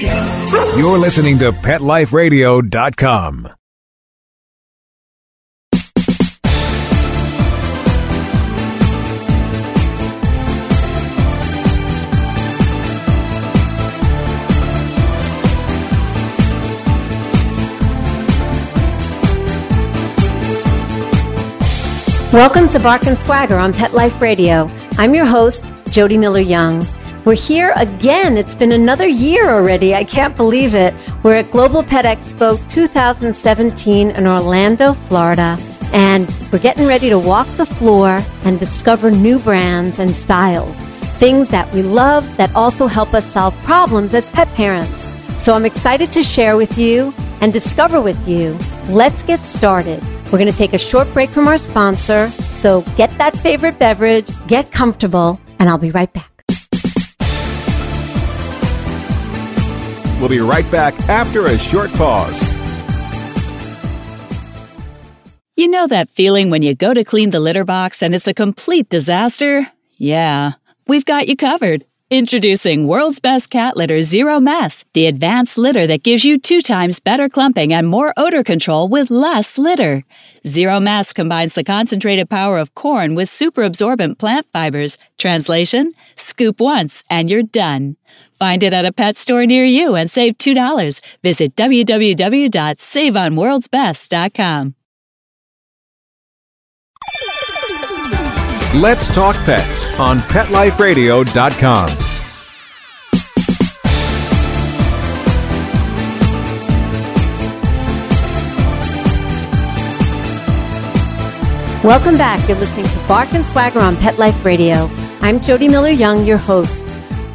You're listening to PetLifeRadio.com. Welcome to Bark and Swagger on Pet Life Radio. I'm your host, Jody Miller Young. We're here again. It's been another year already. I can't believe it. We're at Global Pet Expo 2017 in Orlando, Florida, and we're getting ready to walk the floor and discover new brands and styles. Things that we love that also help us solve problems as pet parents. So I'm excited to share with you and discover with you. Let's get started. We're going to take a short break from our sponsor. So get that favorite beverage, get comfortable, and I'll be right back. We'll be right back after a short pause. You know that feeling when you go to clean the litter box and it's a complete disaster? Yeah, we've got you covered. Introducing World's Best Cat Litter Zero Mess, the advanced litter that gives you two times better clumping and more odor control with less litter. Zero Mess combines the concentrated power of corn with super absorbent plant fibers. Translation Scoop once and you're done. Find it at a pet store near you and save $2. Visit www.saveonworldsbest.com. Let's talk pets on PetLifeRadio.com. Welcome back. You're listening to Bark and Swagger on Pet Life Radio. I'm Jody Miller Young, your host.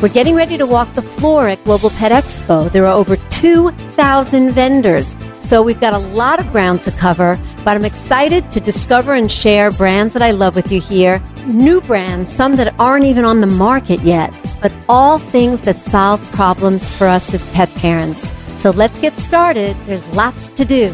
We're getting ready to walk the floor at Global Pet Expo. There are over 2,000 vendors, so we've got a lot of ground to cover, but I'm excited to discover and share brands that I love with you here. New brands, some that aren't even on the market yet, but all things that solve problems for us as pet parents. So let's get started. There's lots to do.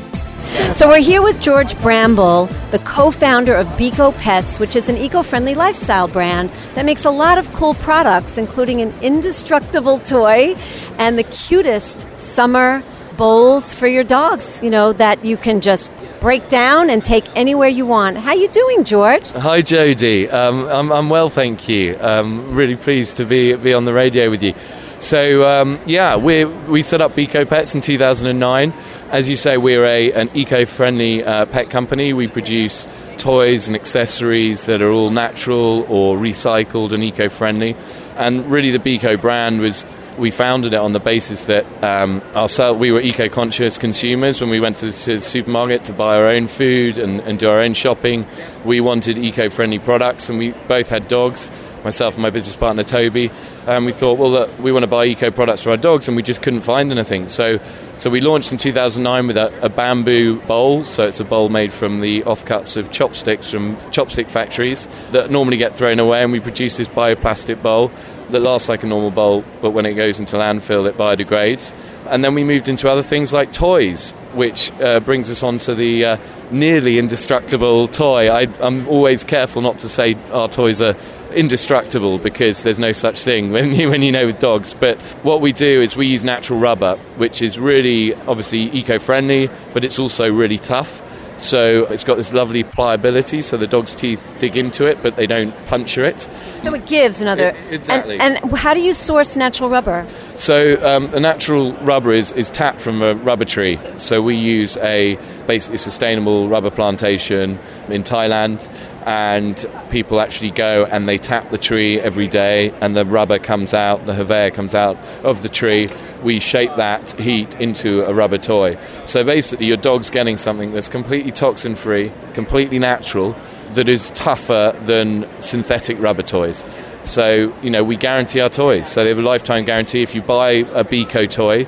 So we're here with George Bramble, the co-founder of Beco Pets, which is an eco-friendly lifestyle brand that makes a lot of cool products, including an indestructible toy and the cutest summer bowls for your dogs, you know, that you can just break down and take anywhere you want. How you doing, George? Hi, Jody. Um, I'm, I'm well, thank you. Um, really pleased to be be on the radio with you. So um, yeah, we we set up Beco Pets in 2009. As you say, we're a an eco-friendly uh, pet company. We produce toys and accessories that are all natural or recycled and eco-friendly. And really, the Beco brand was we founded it on the basis that um, ourselves we were eco-conscious consumers when we went to, the supermarket to buy our own food and, and do our own shopping. We wanted eco-friendly products, and we both had dogs myself and my business partner Toby, and we thought, well, look, we want to buy eco products for our dogs, and we just couldn't find anything. So, so we launched in 2009 with a, a bamboo bowl. So it's a bowl made from the offcuts of chopsticks from chopstick factories that normally get thrown away, and we produced this bioplastic bowl that lasts like a normal bowl, but when it goes into landfill, it biodegrades. And then we moved into other things like toys, which uh, brings us on to the uh, nearly indestructible toy. I, I'm always careful not to say our toys are indestructible because there's no such thing when you, when you know with dogs. But what we do is we use natural rubber, which is really obviously eco-friendly, but it's also really tough. So it's got this lovely pliability, so the dog's teeth dig into it, but they don't puncture it. So it gives another. It- exactly. And, and how do you source natural rubber? So um, the natural rubber is, is tapped from a rubber tree. So we use a basically sustainable rubber plantation in Thailand, and people actually go and they tap the tree every day, and the rubber comes out, the Hevea comes out of the tree. We shape that heat into a rubber toy. So basically, your dog's getting something that's completely toxin free, completely natural, that is tougher than synthetic rubber toys. So, you know, we guarantee our toys. So they have a lifetime guarantee. If you buy a Beco toy,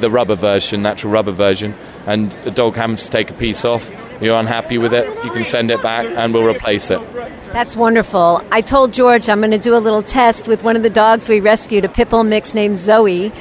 the rubber version, natural rubber version, and the dog happens to take a piece off, you're unhappy with it, you can send it back and we'll replace it. That's wonderful. I told George I'm going to do a little test with one of the dogs we rescued, a pit bull mix named Zoe,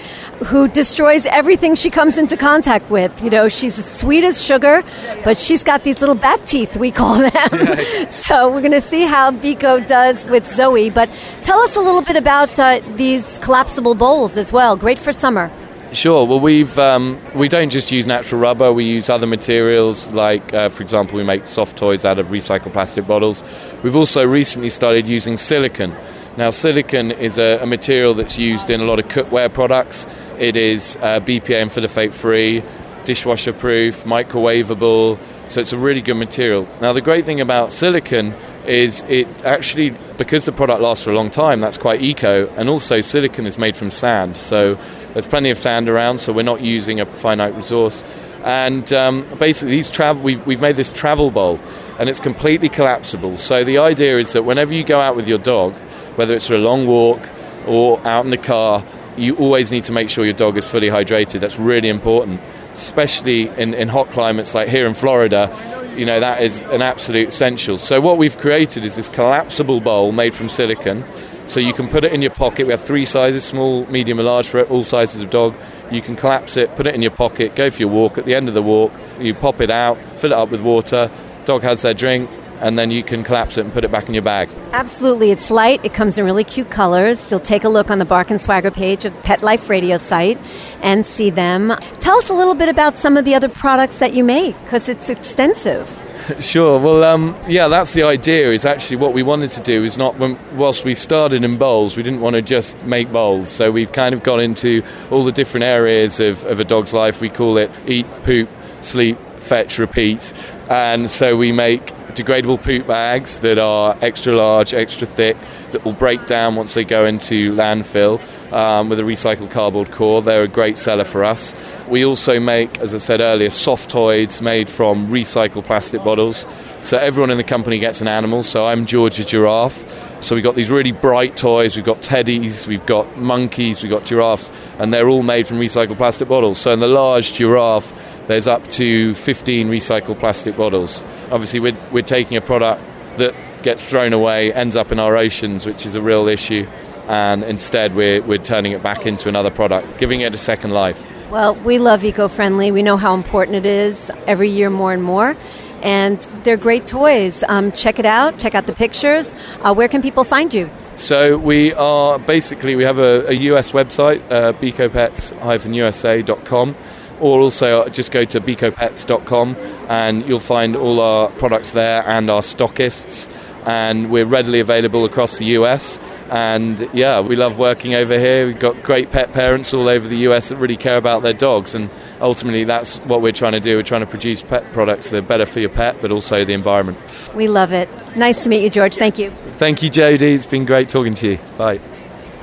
who destroys everything she comes into contact with. You know, she's as sweet as sugar, but she's got these little bat teeth, we call them. so we're going to see how Beco does with Zoe. But tell us a little bit about uh, these collapsible bowls as well. Great for summer. Sure. Well, we've um, we don't just use natural rubber. We use other materials, like uh, for example, we make soft toys out of recycled plastic bottles. We've also recently started using silicon. Now, silicon is a, a material that's used in a lot of cookware products. It is uh, BPA and phthalate free, dishwasher proof, microwavable. So it's a really good material. Now, the great thing about silicon is it actually, because the product lasts for a long time, that's quite eco. And also, silicon is made from sand. So there's plenty of sand around, so we're not using a finite resource. And um, basically, these travel, we've, we've made this travel bowl, and it's completely collapsible. So the idea is that whenever you go out with your dog, whether it's for a long walk or out in the car, you always need to make sure your dog is fully hydrated. That's really important, especially in, in hot climates like here in Florida. You know, that is an absolute essential. So, what we've created is this collapsible bowl made from silicon. So, you can put it in your pocket. We have three sizes small, medium, and large for it, all sizes of dog. You can collapse it, put it in your pocket, go for your walk. At the end of the walk, you pop it out, fill it up with water. Dog has their drink, and then you can collapse it and put it back in your bag. Absolutely. It's light. It comes in really cute colors. You'll take a look on the Bark and Swagger page of Pet Life Radio site and see them. Tell us a little bit about some of the other products that you make because it's extensive. Sure. Well, um, yeah, that's the idea. Is actually what we wanted to do. Is not when, whilst we started in bowls, we didn't want to just make bowls. So we've kind of gone into all the different areas of, of a dog's life. We call it eat, poop, sleep, fetch, repeat. And so we make degradable poop bags that are extra large, extra thick, that will break down once they go into landfill um, with a recycled cardboard core. They're a great seller for us. We also make, as I said earlier, soft toys made from recycled plastic bottles. So everyone in the company gets an animal. So I'm Georgia Giraffe. So we've got these really bright toys. We've got teddies, we've got monkeys, we've got giraffes, and they're all made from recycled plastic bottles. So in the large giraffe, there's up to 15 recycled plastic bottles. Obviously, we're, we're taking a product that gets thrown away, ends up in our oceans, which is a real issue, and instead we're, we're turning it back into another product, giving it a second life. Well, we love eco friendly. We know how important it is every year more and more. And they're great toys. Um, check it out. Check out the pictures. Uh, where can people find you? So we are basically we have a, a US website, uh, becopets-usa.com or also uh, just go to becopets.com and you'll find all our products there and our stockists. And we're readily available across the US. And yeah, we love working over here. We've got great pet parents all over the US that really care about their dogs. And ultimately, that's what we're trying to do. We're trying to produce pet products that are better for your pet, but also the environment. We love it. Nice to meet you, George. Thank you. Thank you, Jody. It's been great talking to you. Bye.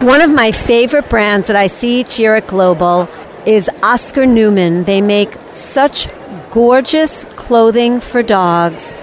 One of my favorite brands that I see each year at Global is Oscar Newman. They make such gorgeous clothing for dogs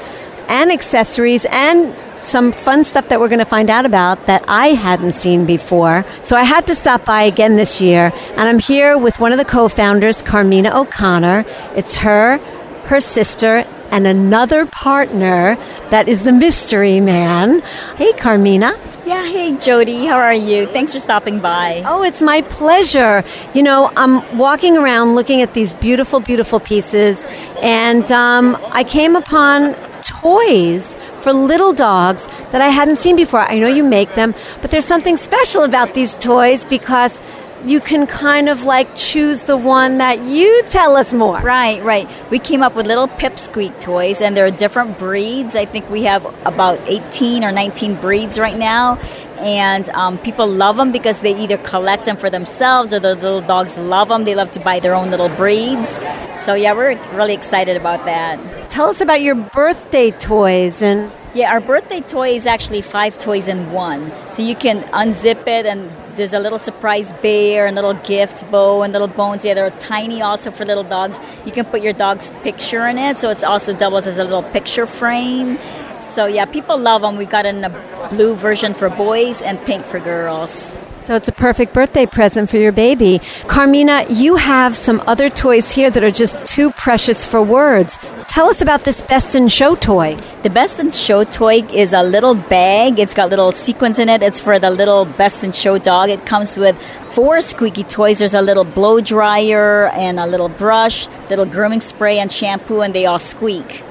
and accessories and some fun stuff that we're going to find out about that I hadn't seen before. So I had to stop by again this year, and I'm here with one of the co founders, Carmina O'Connor. It's her, her sister, and another partner that is the mystery man. Hey, Carmina. Yeah, hey Jody, how are you? Thanks for stopping by. Oh, it's my pleasure. You know, I'm walking around looking at these beautiful, beautiful pieces, and um, I came upon toys for little dogs that I hadn't seen before. I know you make them, but there's something special about these toys because you can kind of like choose the one that you tell us more. Right, right. We came up with little pipsqueak toys, and there are different breeds. I think we have about 18 or 19 breeds right now. And um, people love them because they either collect them for themselves or the little dogs love them. They love to buy their own little breeds. So, yeah, we're really excited about that. Tell us about your birthday toys and yeah, our birthday toy is actually five toys in one. So you can unzip it and there's a little surprise bear and little gift bow and little bones. Yeah, they're tiny also for little dogs. You can put your dog's picture in it, so it also doubles as a little picture frame. So yeah, people love them. We got in a blue version for boys and pink for girls. So it's a perfect birthday present for your baby. Carmina, you have some other toys here that are just too precious for words. Tell us about this Best in Show toy. The Best in Show toy is a little bag. It's got little sequins in it. It's for the little Best in Show dog. It comes with four squeaky toys. There's a little blow dryer and a little brush, little grooming spray and shampoo, and they all squeak.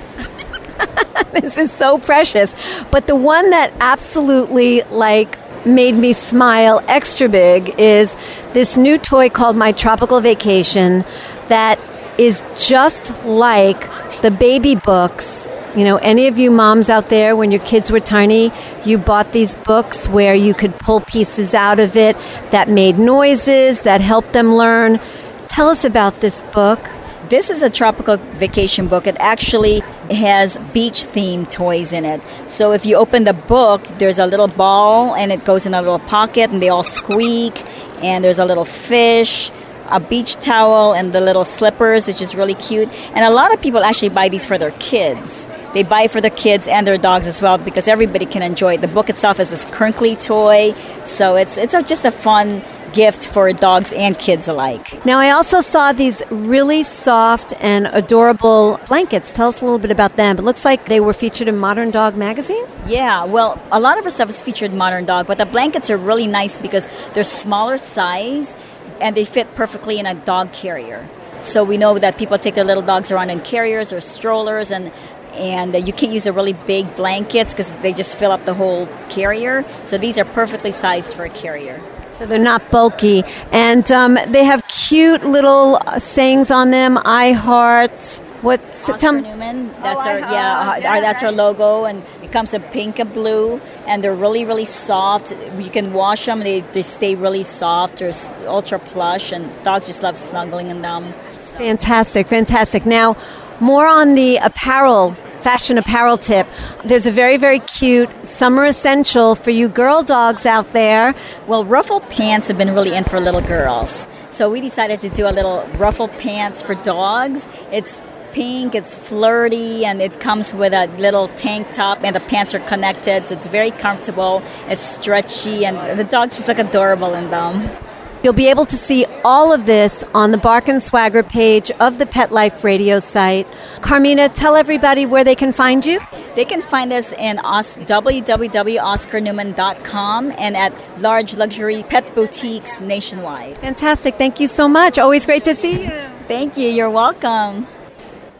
this is so precious. But the one that absolutely like made me smile extra big is this new toy called My Tropical Vacation that is just like the baby books. You know, any of you moms out there, when your kids were tiny, you bought these books where you could pull pieces out of it that made noises, that helped them learn. Tell us about this book. This is a tropical vacation book. It actually has beach themed toys in it. So if you open the book, there's a little ball and it goes in a little pocket and they all squeak. And there's a little fish, a beach towel, and the little slippers, which is really cute. And a lot of people actually buy these for their kids. They buy for their kids and their dogs as well because everybody can enjoy it. The book itself is this crinkly toy, so it's it's a, just a fun gift for dogs and kids alike. Now, I also saw these really soft and adorable blankets. Tell us a little bit about them. It looks like they were featured in Modern Dog magazine. Yeah, well, a lot of our stuff is featured in Modern Dog, but the blankets are really nice because they're smaller size and they fit perfectly in a dog carrier. So we know that people take their little dogs around in carriers or strollers and and you can't use the really big blankets because they just fill up the whole carrier. So these are perfectly sized for a carrier. So they're not bulky. And um, they have cute little sayings on them. I heart. What? Oscar tell Newman. That's oh, our yeah, yeah our, that's our logo, and it comes in pink and blue, and they're really really soft. You can wash them; they, they stay really soft. They're ultra plush, and dogs just love snuggling in them. Fantastic, fantastic. Now, more on the apparel fashion apparel tip. There's a very, very cute summer essential for you girl dogs out there. Well, ruffled pants have been really in for little girls. So we decided to do a little ruffled pants for dogs. It's pink, it's flirty, and it comes with a little tank top, and the pants are connected, so it's very comfortable. It's stretchy, and the dogs just look adorable in them. You'll be able to see all of this on the Bark and Swagger page of the Pet Life Radio site. Carmina, tell everybody where they can find you. They can find us in os- www.oscarnewman.com and at large luxury pet boutiques nationwide. Fantastic. Thank you so much. Always great to see you. Thank you. You're welcome.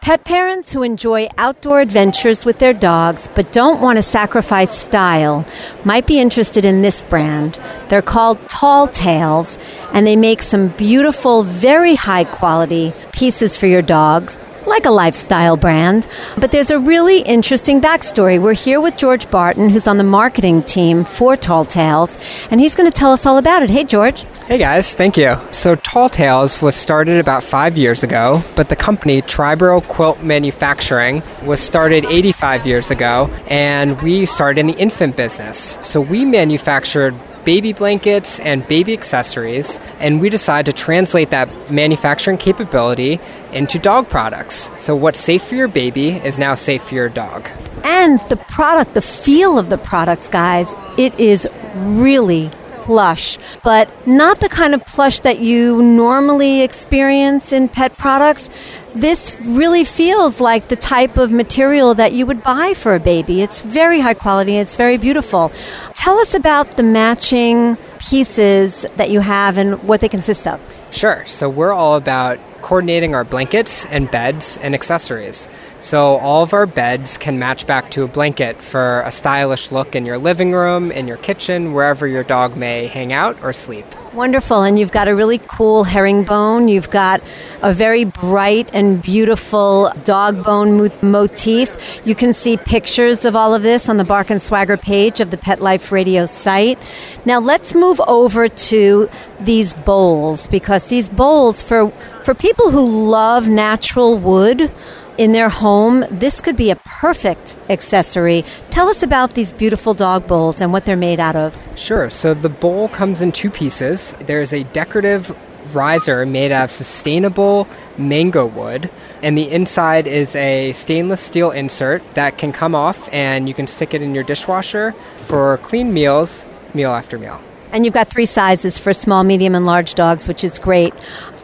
Pet parents who enjoy outdoor adventures with their dogs but don't want to sacrifice style might be interested in this brand. They're called Tall Tails and they make some beautiful, very high quality pieces for your dogs like a lifestyle brand. But there's a really interesting backstory. We're here with George Barton, who's on the marketing team for Tall Tails, and he's going to tell us all about it. Hey, George. Hey guys, thank you. So Tall Tails was started about five years ago, but the company Triboro Quilt Manufacturing was started 85 years ago, and we started in the infant business. So we manufactured baby blankets and baby accessories, and we decided to translate that manufacturing capability into dog products. So, what's safe for your baby is now safe for your dog. And the product, the feel of the products, guys, it is really plush, but not the kind of plush that you normally experience in pet products. This really feels like the type of material that you would buy for a baby. It's very high quality, it's very beautiful. Tell us about the matching pieces that you have and what they consist of. Sure. So, we're all about coordinating our blankets and beds and accessories. So all of our beds can match back to a blanket for a stylish look in your living room, in your kitchen, wherever your dog may hang out or sleep. Wonderful. And you've got a really cool herringbone. You've got a very bright and beautiful dog bone motif. You can see pictures of all of this on the Bark and Swagger page of the Pet Life Radio site. Now let's move over to these bowls because these bowls for for people who love natural wood, in their home, this could be a perfect accessory. Tell us about these beautiful dog bowls and what they're made out of. Sure. So the bowl comes in two pieces. There's a decorative riser made out of sustainable mango wood, and the inside is a stainless steel insert that can come off and you can stick it in your dishwasher for clean meals, meal after meal. And you've got three sizes for small, medium, and large dogs, which is great.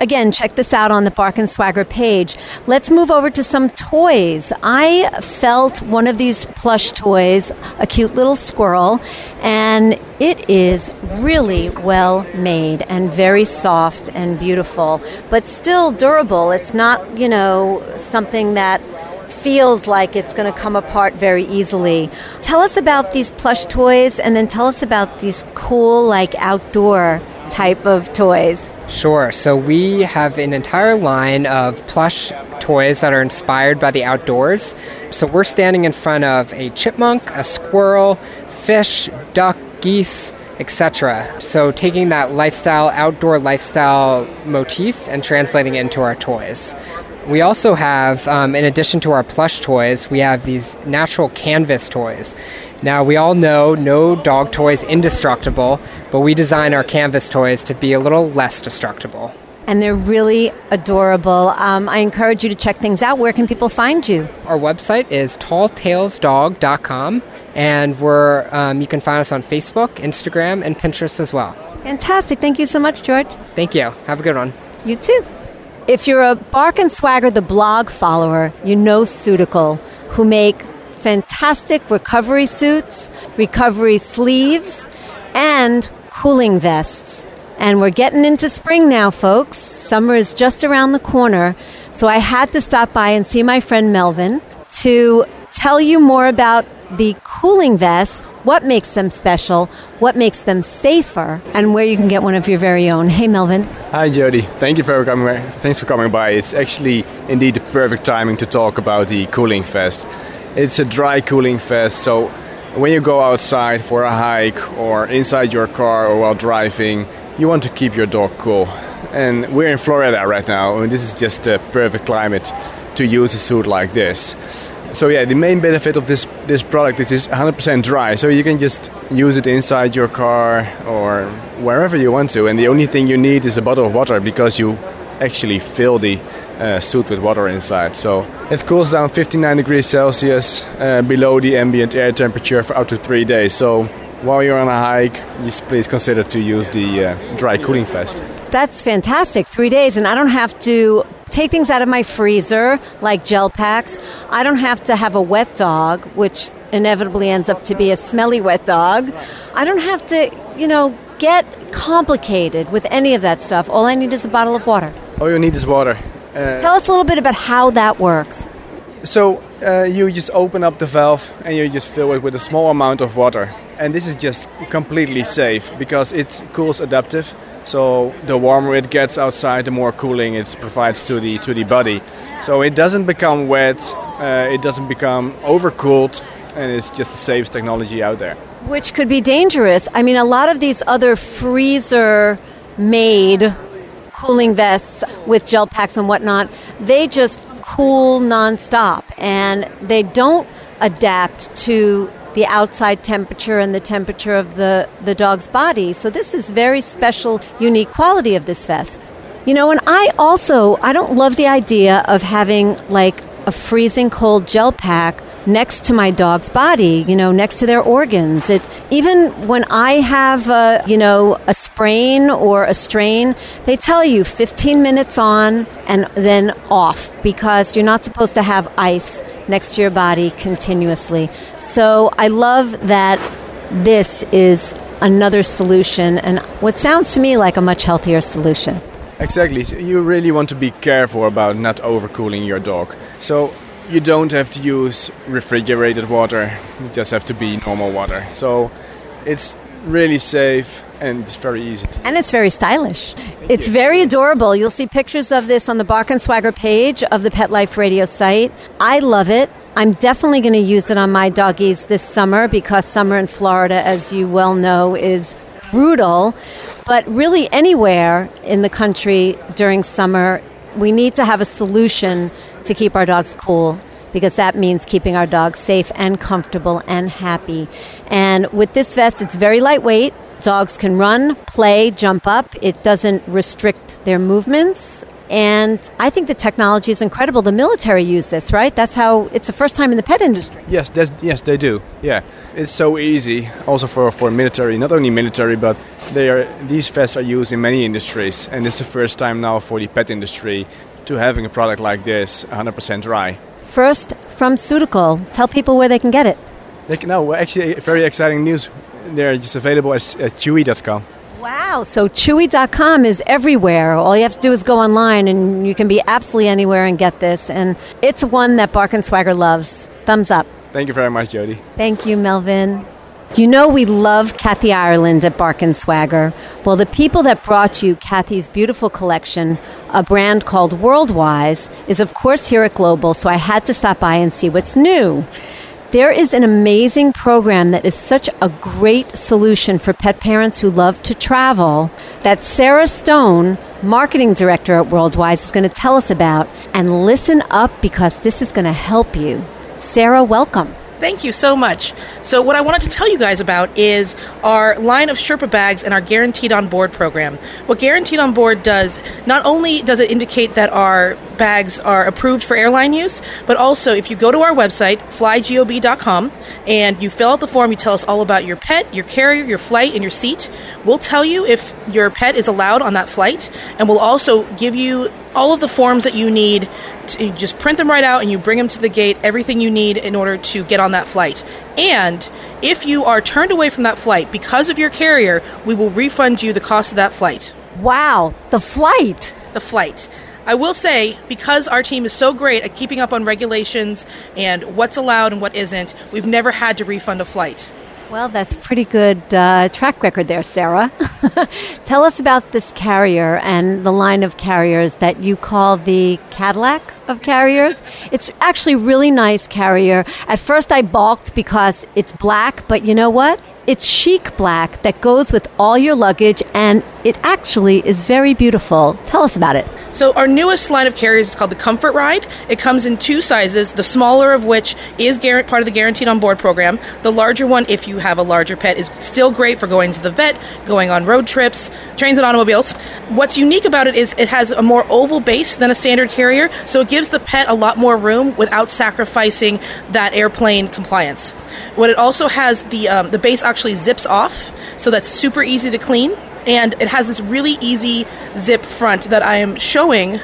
Again, check this out on the Bark and Swagger page. Let's move over to some toys. I felt one of these plush toys, a cute little squirrel, and it is really well made and very soft and beautiful, but still durable. It's not, you know, something that feels like it's going to come apart very easily. Tell us about these plush toys and then tell us about these cool, like outdoor type of toys? Sure. So we have an entire line of plush toys that are inspired by the outdoors. So we're standing in front of a chipmunk, a squirrel, fish, duck, geese, etc. So taking that lifestyle, outdoor lifestyle motif and translating it into our toys. We also have, um, in addition to our plush toys, we have these natural canvas toys. Now, we all know no dog toy is indestructible, but we design our canvas toys to be a little less destructible. And they're really adorable. Um, I encourage you to check things out. Where can people find you? Our website is talltailsdog.com, and we're, um, you can find us on Facebook, Instagram, and Pinterest as well. Fantastic. Thank you so much, George. Thank you. Have a good one. You too. If you're a Bark and Swagger the blog follower, you know Suitical, who make fantastic recovery suits, recovery sleeves, and cooling vests. And we're getting into spring now, folks. Summer is just around the corner. So I had to stop by and see my friend Melvin to tell you more about the cooling vests, what makes them special, what makes them safer, and where you can get one of your very own. Hey, Melvin. Hi, Jody. Thank you for coming. Thanks for coming by. It's actually indeed the perfect timing to talk about the cooling vest. It's a dry cooling vest, so when you go outside for a hike or inside your car or while driving, you want to keep your dog cool. And we're in Florida right now, and this is just the perfect climate to use a suit like this. So yeah, the main benefit of this this product is it's 100% dry, so you can just use it inside your car or wherever you want to. And the only thing you need is a bottle of water because you actually fill the uh, suit with water inside. So it cools down 59 degrees Celsius uh, below the ambient air temperature for up to three days. So while you're on a hike, just please consider to use the uh, dry cooling vest. That's fantastic. Three days, and I don't have to take things out of my freezer like gel packs. I don't have to have a wet dog, which inevitably ends up to be a smelly wet dog. I don't have to, you know, get complicated with any of that stuff. All I need is a bottle of water. All you need is water. Uh, Tell us a little bit about how that works. So uh, you just open up the valve and you just fill it with a small amount of water. And this is just completely safe because it cools adaptive. So the warmer it gets outside, the more cooling it provides to the to the body. So it doesn't become wet, uh, it doesn't become overcooled, and it's just the safest technology out there. Which could be dangerous. I mean, a lot of these other freezer made cooling vests with gel packs and whatnot, they just cool nonstop and they don't adapt to the outside temperature and the temperature of the, the dog's body. So this is very special, unique quality of this vest. You know, and I also I don't love the idea of having like a freezing cold gel pack next to my dog's body, you know, next to their organs. It even when I have a, you know, a sprain or a strain, they tell you 15 minutes on and then off because you're not supposed to have ice next to your body continuously. So I love that this is another solution and what sounds to me like a much healthier solution. Exactly. So you really want to be careful about not overcooling your dog. So you don't have to use refrigerated water. You just have to be normal water. So it's really safe and it's very easy. To and it's very stylish. It's very adorable. You'll see pictures of this on the Bark and Swagger page of the Pet Life Radio site. I love it. I'm definitely going to use it on my doggies this summer because summer in Florida, as you well know, is brutal. But really, anywhere in the country during summer, we need to have a solution to keep our dogs cool because that means keeping our dogs safe and comfortable and happy. And with this vest, it's very lightweight. Dogs can run, play, jump up. It doesn't restrict their movements. And I think the technology is incredible. The military use this, right? That's how it's the first time in the pet industry. Yes, yes, they do. Yeah, it's so easy. Also for for military, not only military, but they are these vests are used in many industries, and it's the first time now for the pet industry to having a product like this, 100% dry. First from Suitical. Tell people where they can get it. They can, no, actually, very exciting news. They're just available at, at Chewy.com. Wow, so Chewy.com is everywhere. All you have to do is go online and you can be absolutely anywhere and get this. And it's one that Bark and Swagger loves. Thumbs up. Thank you very much, Jody. Thank you, Melvin. You know we love Kathy Ireland at Bark and Swagger. Well, the people that brought you Kathy's beautiful collection, a brand called Worldwise, is of course here at Global, so I had to stop by and see what's new. There is an amazing program that is such a great solution for pet parents who love to travel that Sarah Stone, marketing director at Worldwise, is going to tell us about. And listen up because this is going to help you. Sarah, welcome. Thank you so much. So, what I wanted to tell you guys about is our line of Sherpa bags and our Guaranteed on Board program. What Guaranteed on Board does, not only does it indicate that our bags are approved for airline use, but also if you go to our website, flygob.com, and you fill out the form, you tell us all about your pet, your carrier, your flight, and your seat. We'll tell you if your pet is allowed on that flight, and we'll also give you all of the forms that you need. You just print them right out and you bring them to the gate, everything you need in order to get on that flight. And if you are turned away from that flight because of your carrier, we will refund you the cost of that flight. Wow, the flight. The flight. I will say, because our team is so great at keeping up on regulations and what's allowed and what isn't, we've never had to refund a flight. Well, that's pretty good uh, track record there, Sarah. Tell us about this carrier and the line of carriers that you call the Cadillac of carriers. It's actually really nice carrier. At first I balked because it's black, but you know what? It's chic black that goes with all your luggage and it actually is very beautiful. Tell us about it. So, our newest line of carriers is called the Comfort Ride. It comes in two sizes, the smaller of which is part of the Guaranteed on Board program. The larger one, if you have a larger pet, is still great for going to the vet, going on road trips, trains and automobiles. What's unique about it is it has a more oval base than a standard carrier, so it gives the pet a lot more room without sacrificing that airplane compliance. What it also has, the, um, the base actually zips off, so that's super easy to clean and it has this really easy zip front that I am showing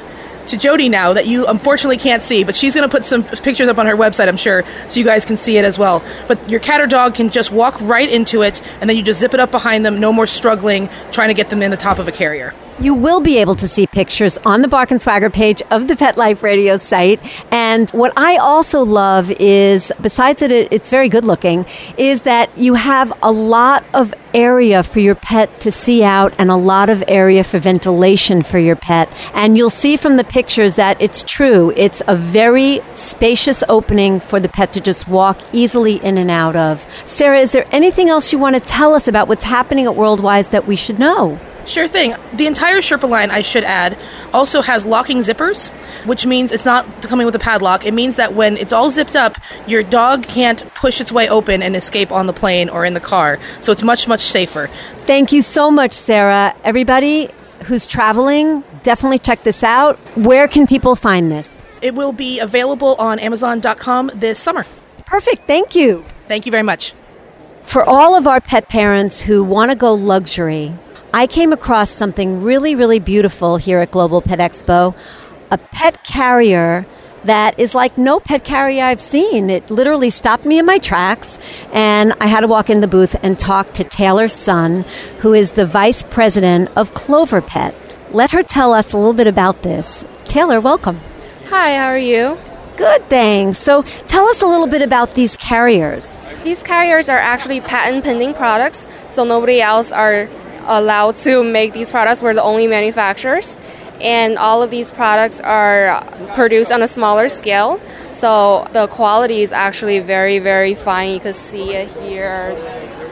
to Jody now that you unfortunately can't see, but she's going to put some pictures up on her website, I'm sure, so you guys can see it as well. But your cat or dog can just walk right into it, and then you just zip it up behind them, no more struggling trying to get them in the top of a carrier. You will be able to see pictures on the Bark and Swagger page of the Pet Life Radio site. And what I also love is, besides that it, it's very good looking, is that you have a lot of area for your pet to see out and a lot of area for ventilation for your pet. And you'll see from the pictures that it's true. It's a very spacious opening for the pet to just walk easily in and out of. Sarah, is there anything else you want to tell us about what's happening at Worldwise that we should know? Sure thing. The entire Sherpa line, I should add, also has locking zippers, which means it's not coming with a padlock. It means that when it's all zipped up, your dog can't push its way open and escape on the plane or in the car. So it's much, much safer. Thank you so much, Sarah. Everybody who's traveling, definitely check this out. Where can people find this? It will be available on Amazon.com this summer. Perfect. Thank you. Thank you very much. For all of our pet parents who want to go luxury, I came across something really, really beautiful here at Global Pet Expo a pet carrier that is like no pet carrier I've seen. It literally stopped me in my tracks, and I had to walk in the booth and talk to Taylor Sun, who is the vice president of Clover Pet. Let her tell us a little bit about this. Taylor, welcome. Hi, how are you? Good, thanks. So tell us a little bit about these carriers. These carriers are actually patent pending products, so nobody else are allowed to make these products. We're the only manufacturers. And all of these products are produced on a smaller scale. So the quality is actually very, very fine. You can see it here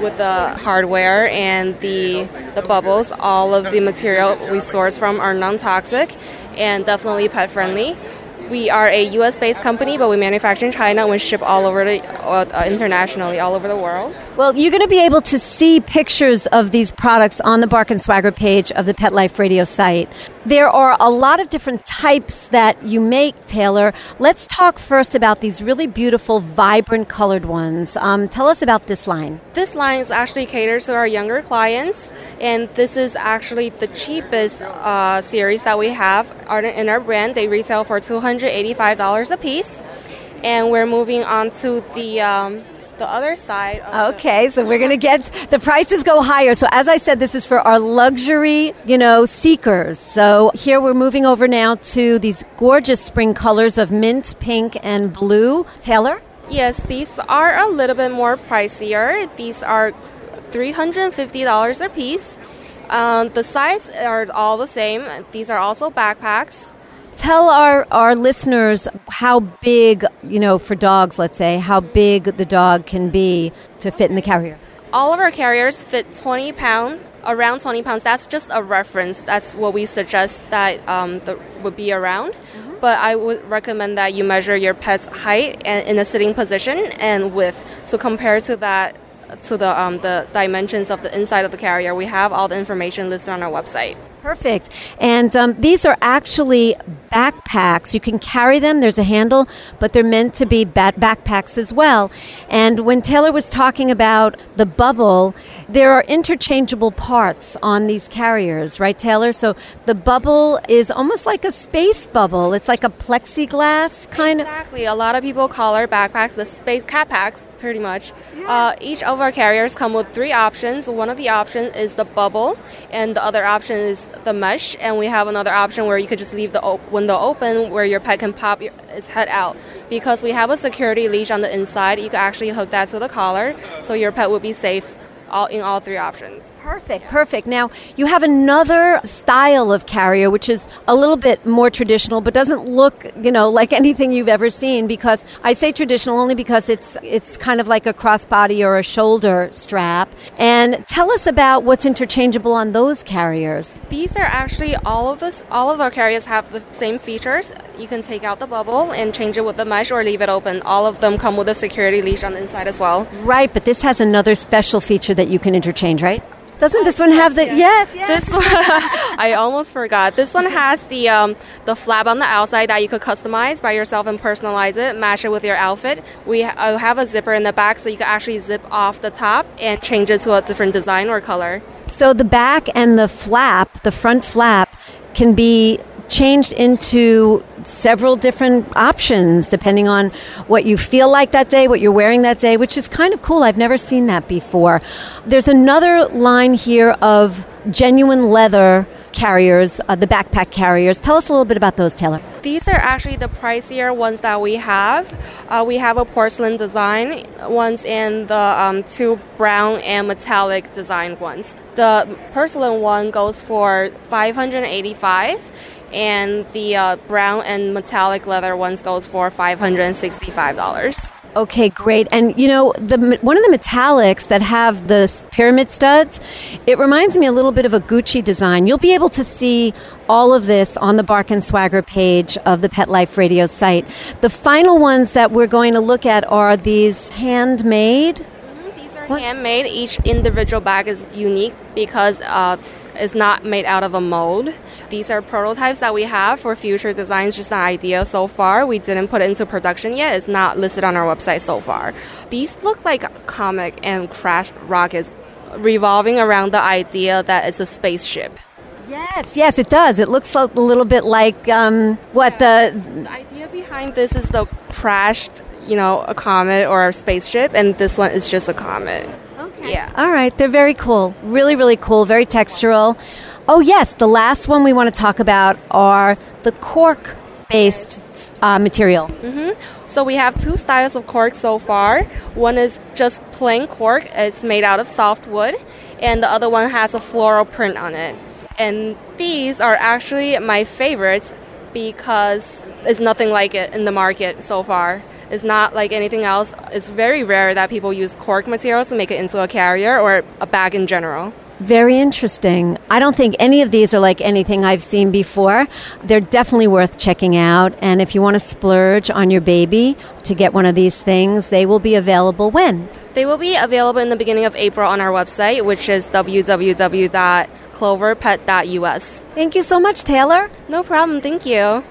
with the hardware and the, the bubbles. All of the material we source from are non toxic and definitely pet friendly. We are a U.S. based company, but we manufacture in China and we ship all over the uh, internationally, all over the world. Well, you're going to be able to see pictures of these products on the Bark and Swagger page of the Pet Life Radio site. There are a lot of different types that you make, Taylor. Let's talk first about these really beautiful, vibrant colored ones. Um, tell us about this line. This line is actually catered to our younger clients, and this is actually the cheapest uh, series that we have in our brand. They retail for $285 a piece. And we're moving on to the um, the other side. okay, so we're to get the prices go higher. So as I said, this is for our luxury, you know, seekers. So here we're moving over now to these gorgeous spring colors of mint, pink, and blue. Taylor. Yes, these are a little bit more pricier. These are $350 a piece. Um, the size are all the same. These are also backpacks. Tell our, our listeners how big, you know, for dogs, let's say, how big the dog can be to fit in the carrier. All of our carriers fit 20 pound, around 20 pounds. That's just a reference. That's what we suggest that um, the, would be around. Mm-hmm. But I would recommend that you measure your pet's height and in a sitting position and width. So compare to that to the um, the dimensions of the inside of the carrier. We have all the information listed on our website. Perfect. And um, these are actually backpacks. You can carry them, there's a handle, but they're meant to be bat- backpacks as well. And when Taylor was talking about the bubble, there are interchangeable parts on these carriers, right, Taylor? So the bubble is almost like a space bubble, it's like a plexiglass kind exactly. of. Exactly. A lot of people call our backpacks the space cat packs, pretty much. Yeah. Uh, each of our carriers come with three options. One of the options is the bubble, and the other option is the mesh, and we have another option where you could just leave the op- window open where your pet can pop your, his head out. Because we have a security leash on the inside, you can actually hook that to the collar so your pet will be safe all, in all three options. Perfect, perfect. Now, you have another style of carrier which is a little bit more traditional but doesn't look, you know, like anything you've ever seen because I say traditional only because it's it's kind of like a crossbody or a shoulder strap. And tell us about what's interchangeable on those carriers. These are actually all of this all of our carriers have the same features. You can take out the bubble and change it with the mesh or leave it open. All of them come with a security leash on the inside as well. Right, but this has another special feature that you can interchange, right? Doesn't this one have the yes? yes. This one, I almost forgot. This one has the um, the flap on the outside that you could customize by yourself and personalize it, match it with your outfit. We ha- uh, have a zipper in the back, so you can actually zip off the top and change it to a different design or color. So the back and the flap, the front flap, can be changed into several different options depending on what you feel like that day, what you're wearing that day, which is kind of cool. I've never seen that before. There's another line here of genuine leather carriers, uh, the backpack carriers. Tell us a little bit about those, Taylor. These are actually the pricier ones that we have. Uh, we have a porcelain design ones and the um, two brown and metallic design ones. The porcelain one goes for 585 and the uh, brown and metallic leather ones goes for $565. Okay, great. And you know, the one of the metallics that have the pyramid studs, it reminds me a little bit of a Gucci design. You'll be able to see all of this on the Bark and Swagger page of the Pet Life Radio site. The final ones that we're going to look at are these handmade. Mm-hmm, these are what? handmade. Each individual bag is unique because uh, is not made out of a mold. These are prototypes that we have for future designs, just an idea so far. We didn't put it into production yet. It's not listed on our website so far. These look like comic and crashed rockets revolving around the idea that it's a spaceship. Yes, yes, it does. It looks a little bit like um, what yeah. the... the idea behind this is the crashed, you know, a comet or a spaceship, and this one is just a comet. Okay. Yeah. All right. They're very cool. Really, really cool. Very textural. Oh, yes. The last one we want to talk about are the cork based uh, material. Mm-hmm. So we have two styles of cork so far. One is just plain cork, it's made out of soft wood, and the other one has a floral print on it. And these are actually my favorites because there's nothing like it in the market so far. It's not like anything else. It's very rare that people use cork materials to make it into a carrier or a bag in general. Very interesting. I don't think any of these are like anything I've seen before. They're definitely worth checking out. And if you want to splurge on your baby to get one of these things, they will be available when? They will be available in the beginning of April on our website, which is www.cloverpet.us. Thank you so much, Taylor. No problem. Thank you.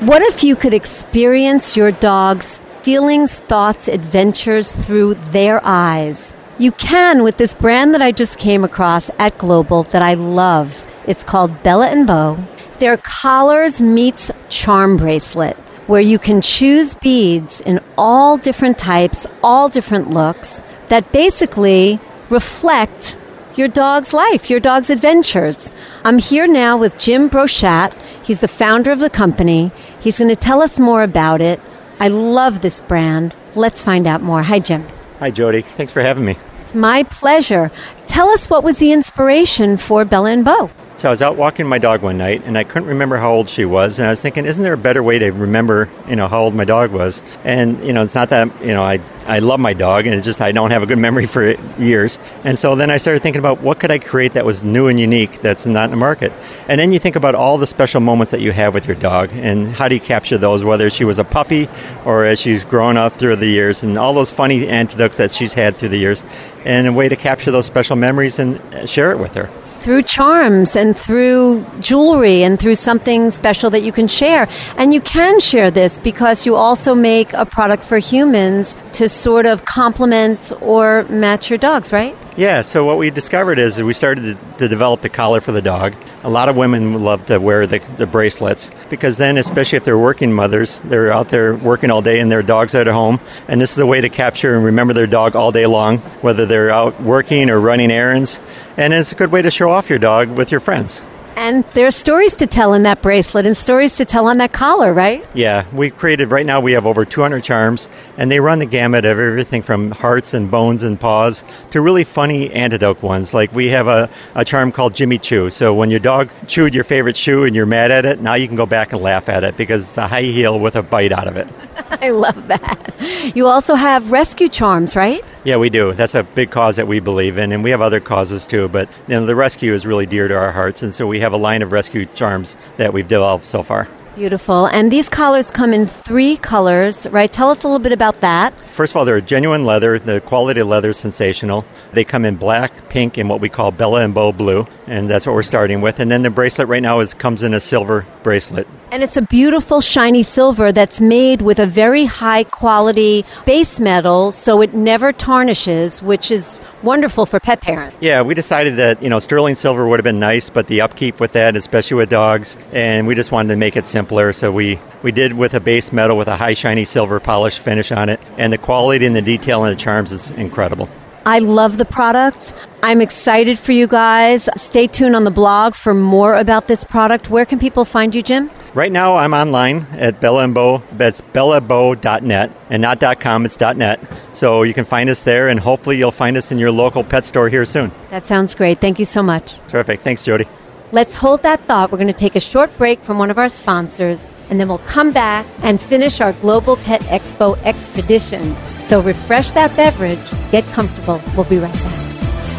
What if you could experience your dog's feelings, thoughts, adventures through their eyes. You can with this brand that I just came across at Global that I love. It's called Bella and Bow. Their collars meets charm bracelet where you can choose beads in all different types, all different looks that basically reflect your dog's life, your dog's adventures. I'm here now with Jim Brochat. He's the founder of the company. He's going to tell us more about it I love this brand. Let's find out more. Hi, Jim. Hi, Jody. Thanks for having me. It's my pleasure. Tell us what was the inspiration for Bella and Bo? So I was out walking my dog one night, and I couldn't remember how old she was, and I was thinking, isn't there a better way to remember, you know, how old my dog was? And you know, it's not that you know I I love my dog, and it's just I don't have a good memory for years. And so then I started thinking about what could I create that was new and unique that's not in the market. And then you think about all the special moments that you have with your dog, and how do you capture those, whether she was a puppy or as she's grown up through the years, and all those funny anecdotes that she's had through the years, and a way to capture those special memories and share it with her through charms and through jewelry and through something special that you can share. And you can share this because you also make a product for humans to sort of complement or match your dogs, right? Yeah, so what we discovered is we started to, to, develop the collar for the dog. A lot of women love to wear the, the, bracelets because then, especially if they're working mothers, they're out there working all day and their dog's at home. And this is a way to capture and remember their dog all day long, whether they're out working or running errands. And it's a good way to show off your dog with your friends. And there's stories to tell in that bracelet and stories to tell on that collar, right? Yeah, we created, right now we have over 200 charms, and they run the gamut of everything from hearts and bones and paws to really funny antidote ones. Like we have a, a charm called Jimmy Chew. So when your dog chewed your favorite shoe and you're mad at it, now you can go back and laugh at it because it's a high heel with a bite out of it. I love that. You also have rescue charms, right? Yeah, we do. That's a big cause that we believe in, and we have other causes too. But you know, the rescue is really dear to our hearts, and so we have a line of rescue charms that we've developed so far. Beautiful. And these collars come in three colors, right? Tell us a little bit about that. First of all, they're genuine leather. The quality of leather is sensational. They come in black, pink, and what we call Bella and Bow blue, and that's what we're starting with. And then the bracelet right now is comes in a silver bracelet. And it's a beautiful shiny silver that's made with a very high quality base metal so it never tarnishes, which is wonderful for pet parents. Yeah, we decided that, you know, sterling silver would have been nice, but the upkeep with that, especially with dogs, and we just wanted to make it simpler. So we, we did with a base metal with a high shiny silver polish finish on it. And the quality and the detail and the charms is incredible. I love the product. I'm excited for you guys. Stay tuned on the blog for more about this product. Where can people find you, Jim? Right now, I'm online at Bella and Bow. That's bellabow.net and not .com. It's .net. So you can find us there, and hopefully you'll find us in your local pet store here soon. That sounds great. Thank you so much. Terrific. Thanks, Jody. Let's hold that thought. We're going to take a short break from one of our sponsors, and then we'll come back and finish our Global Pet Expo expedition. So refresh that beverage, get comfortable. We'll be right back.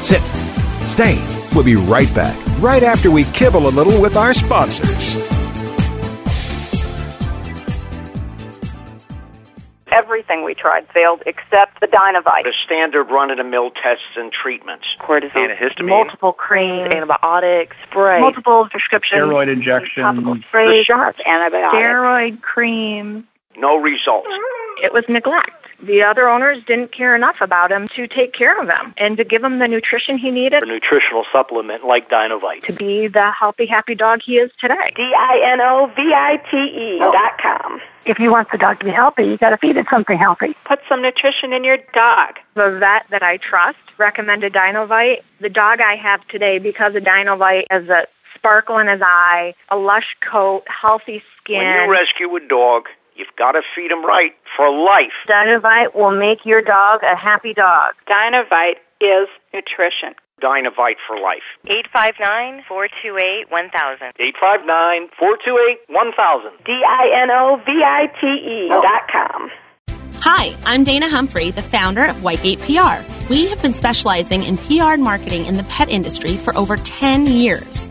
Sit. Stay. We'll be right back, right after we kibble a little with our sponsors. Everything we tried failed except the Dinovite. The standard run-of-the-mill tests and treatments. Cortisone. Antihistamine. Multiple creams, antibiotics, spray. Multiple prescriptions. Steroid injections. Spray shots, antibiotics. Steroid cream. No results. It was neglect. The other owners didn't care enough about him to take care of him and to give him the nutrition he needed. A nutritional supplement like Dinovite. To be the healthy, happy dog he is today. D-I-N-O-V-I-T-E oh. dot com. If you want the dog to be healthy, you got to feed it something healthy. Put some nutrition in your dog. The vet that I trust recommended Dinovite. The dog I have today, because of Dinovite, has a sparkle in his eye, a lush coat, healthy skin. When you rescue a dog, You've got to feed them right for life. Dinovite will make your dog a happy dog. Dinovite is nutrition. Dinovite for life. 859-428-1000. 859-428-1000. D-I-N-O-V-I-T-E dot com. Hi, I'm Dana Humphrey, the founder of Whitegate PR. We have been specializing in PR and marketing in the pet industry for over 10 years.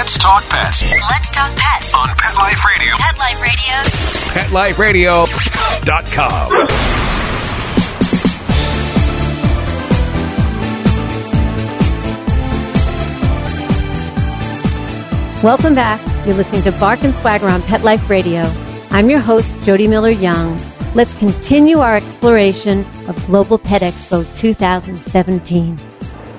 Let's talk pets Let's talk pets on Pet Life Radio. Pet Life Radio. PetLifeRadio.com. Welcome back. You're listening to Bark and Swagger on Pet Life Radio. I'm your host, Jody Miller Young. Let's continue our exploration of Global Pet Expo 2017.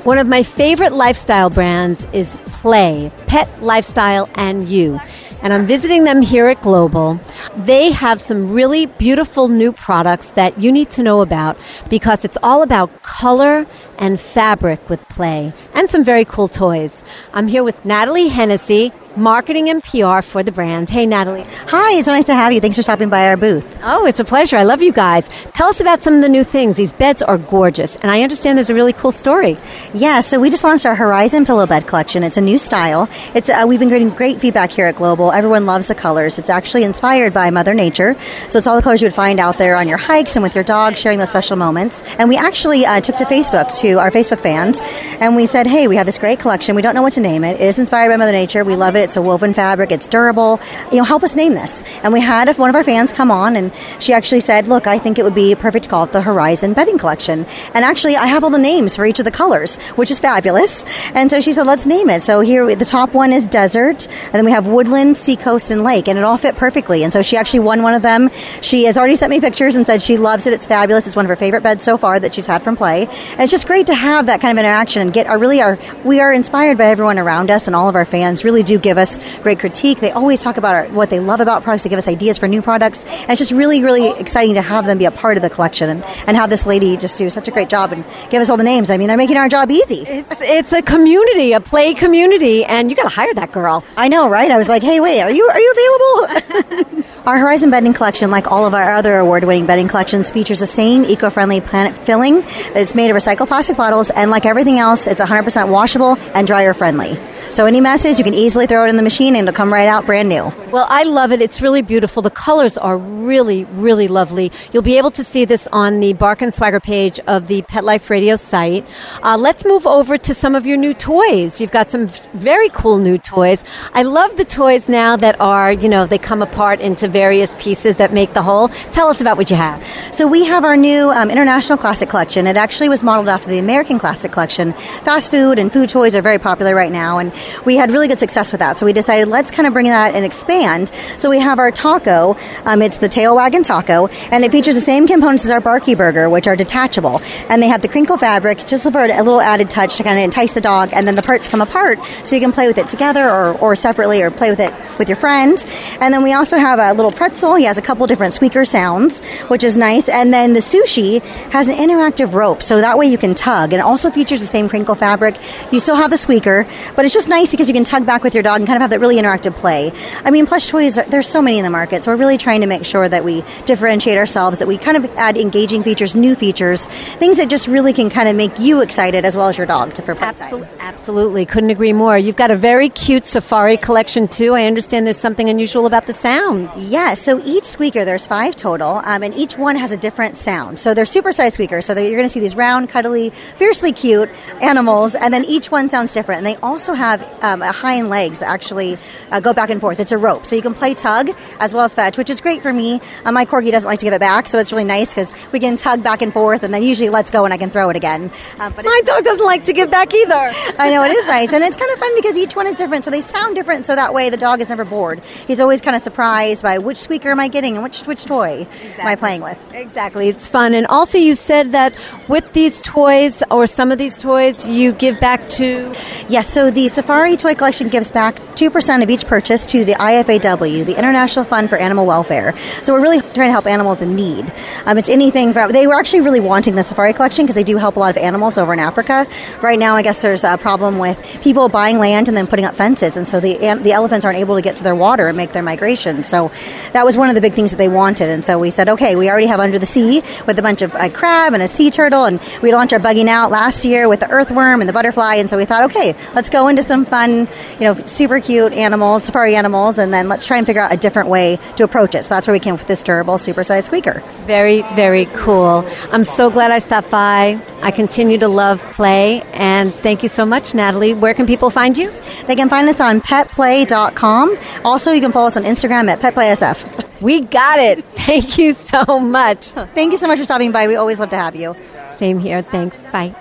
One of my favorite lifestyle brands is Play, Pet Lifestyle and You. And I'm visiting them here at Global. They have some really beautiful new products that you need to know about because it's all about color and fabric with Play and some very cool toys. I'm here with Natalie Hennessy, marketing and PR for the brand. Hey, Natalie. Hi, it's so nice to have you. Thanks for stopping by our booth. Oh, it's a pleasure. I love you guys. Tell us about some of the new things. These beds are gorgeous, and I understand there's a really cool story. Yeah, so we just launched our Horizon Pillow Bed collection. It's a new style. It's uh, we've been getting great feedback here at Global. Everyone loves the colors. It's actually inspired by Mother Nature, so it's all the colors you would find out there on your hikes and with your dog, sharing those special moments. And we actually uh, took to Facebook to our Facebook fans, and we said, "Hey, we have this great collection. We don't know what to name it. It is inspired by Mother Nature. We love it. It's a woven fabric. It's durable. You know, help us name this." And we had one of our fans come on, and she actually said, "Look, I think it would be perfect to call it the Horizon Bedding Collection." And actually, I have all the names for each of the colors, which is fabulous. And so she said, "Let's name it." So here, the top one is desert, and then we have woodland, seacoast, and lake, and it all fit perfectly. And so she actually won one of them. She has already sent me pictures and said she loves it. It's fabulous. It's one of her favorite beds so far that she's had from Play, and it's just great to have that kind of interaction and get a really our we are inspired by everyone around us, and all of our fans really do give us great critique. They always talk about our, what they love about products. They give us ideas for new products, and it's just really really exciting to have them be a part of the collection and, and have this lady just do such a great job and give us all the names. I mean, they're making our job easy. It's it's a community, a play community, and you got to hire that girl. I know, right? I was like, hey, wait, are you are you available? our Horizon bedding collection, like all of our other award-winning bedding collections, features the same eco-friendly planet filling that's made of recycled plastic bottles, and like everything else, it's 100% washable and dryer friendly. So any message, you can easily throw it in the machine and it'll come right out brand new. Well, I love it. It's really beautiful. The colors are really, really lovely. You'll be able to see this on the Bark and Swagger page of the Pet Life Radio site. Uh, let's move over to some of your new toys. You've got some very cool new toys. I love the toys now that are, you know, they come apart into various pieces that make the whole. Tell us about what you have. So we have our new um, International Classic Collection. It actually was modeled after the American Classic Collection. Fast food and food toys are very popular right now, and we had really good success with that. So we decided let's kind of bring that and expand. So we have our taco. Um, it's the tail wagon taco, and it features the same components as our Barky Burger, which are detachable, and they have the crinkle fabric just for a little added touch to kind of entice the dog. And then the parts come apart, so you can play with it together or, or separately, or play with it with your friend. And then we also have a little pretzel. He has a couple different squeaker sounds, which is nice. And then the sushi has an interactive rope, so that way you can tug. And it also features the same crinkle fabric. You still have the squeaker, but it's just nice because you can tug back with your dog and kind of have that really interactive play. I mean, plush toys, there's so many in the market, so we're really trying to make sure that we differentiate ourselves, that we kind of add engaging features, new features, things that just really can kind of make you excited as well as your dog to for playtime. Absolutely, couldn't agree more. You've got a very cute safari collection too. I understand there's something unusual about the sound. Yeah, so each squeaker, there's five total, um, and each one has a different sound. So they're super supersized squeakers, so you're going to see these round, cuddly, fiercely cute animals, and then each one sounds different. And they also have um, a hind legs that actually uh, go back and forth. It's a rope, so you can play tug as well as fetch, which is great for me. Uh, my corgi doesn't like to give it back, so it's really nice because we can tug back and forth, and then usually let's go and I can throw it again. Uh, but my dog doesn't like to give back either. I know it is nice, and it's kind of fun because each one is different, so they sound different. So that way the dog is never bored. He's always kind of surprised by which squeaker am I getting and which which toy am I playing with. Exactly, it's fun. And also, you said that with these toys or some of these toys, you give back to. Yes, so the Safari Toy Collection gives back 2% of each purchase to the IFAW, the International Fund for Animal Welfare. So we're really trying to help animals in need. Um, it's anything from, they were actually really wanting the Safari Collection because they do help a lot of animals over in Africa. Right now, I guess there's a problem with people buying land and then putting up fences, and so the, the elephants aren't able to get to their water and make their migration. So that was one of the big things that they wanted. And so we said, okay, we already have Under the Sea with a bunch of a crab and a sea turtle, and we launched our Bugging Out last year with the earthworm and the butterfly. And so we thought, okay, let's go into some fun, you know, super cute animals, safari animals, and then let's try and figure out a different way to approach it. So that's where we came up with this durable, supersized squeaker. Very, very cool. I'm so glad I stopped by. I continue to love play, and thank you so much, Natalie. Where can people find you? They can find us on petplay.com. Also, you can follow us on Instagram at petplaysf. We got it. Thank you so much. Thank you so much for stopping by. We always love to have you. Same here. Thanks. Bye.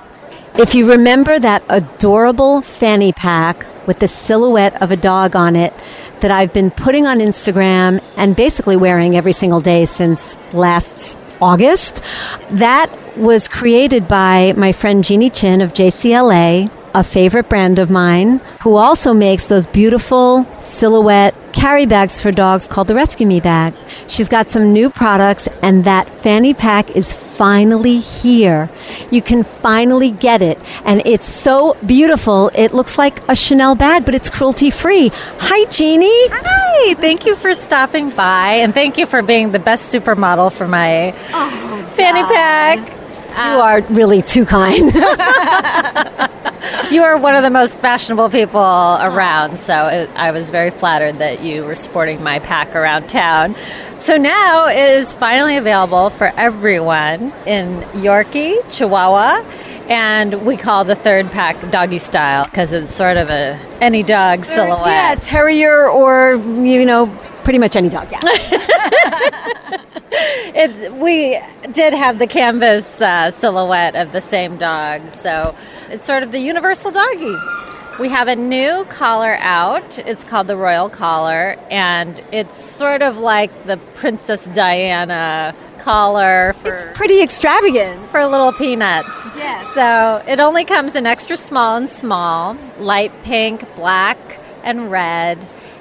If you remember that adorable fanny pack with the silhouette of a dog on it that I've been putting on Instagram and basically wearing every single day since last August. That was created by my friend Jeannie Chin of JCLA, a favorite brand of mine, who also makes those beautiful silhouette carry bags for dogs called the Rescue Me bag. She's got some new products, and that fanny pack is finally here. You can finally get it, and it's so beautiful. It looks like a Chanel bag, but it's cruelty free. Hi, Jeannie. Hi, thank you for stopping by, and thank you for being the best supermodel for my oh, fanny pack. You uh, are really too kind. You are one of the most fashionable people around, so it, I was very flattered that you were sporting my pack around town. So now it is finally available for everyone in Yorkie, Chihuahua, and we call the third pack doggy style because it's sort of a any dog silhouette. Yeah, terrier or, you know, pretty much any dog. Yeah. it, we did have the canvas uh, silhouette of the same dog, so it's sort of the universal doggy. We have a new collar out. It's called the Royal Collar, and it's sort of like the Princess Diana collar. For, it's pretty extravagant for little peanuts. Yes. So it only comes in extra small and small, light pink, black, and red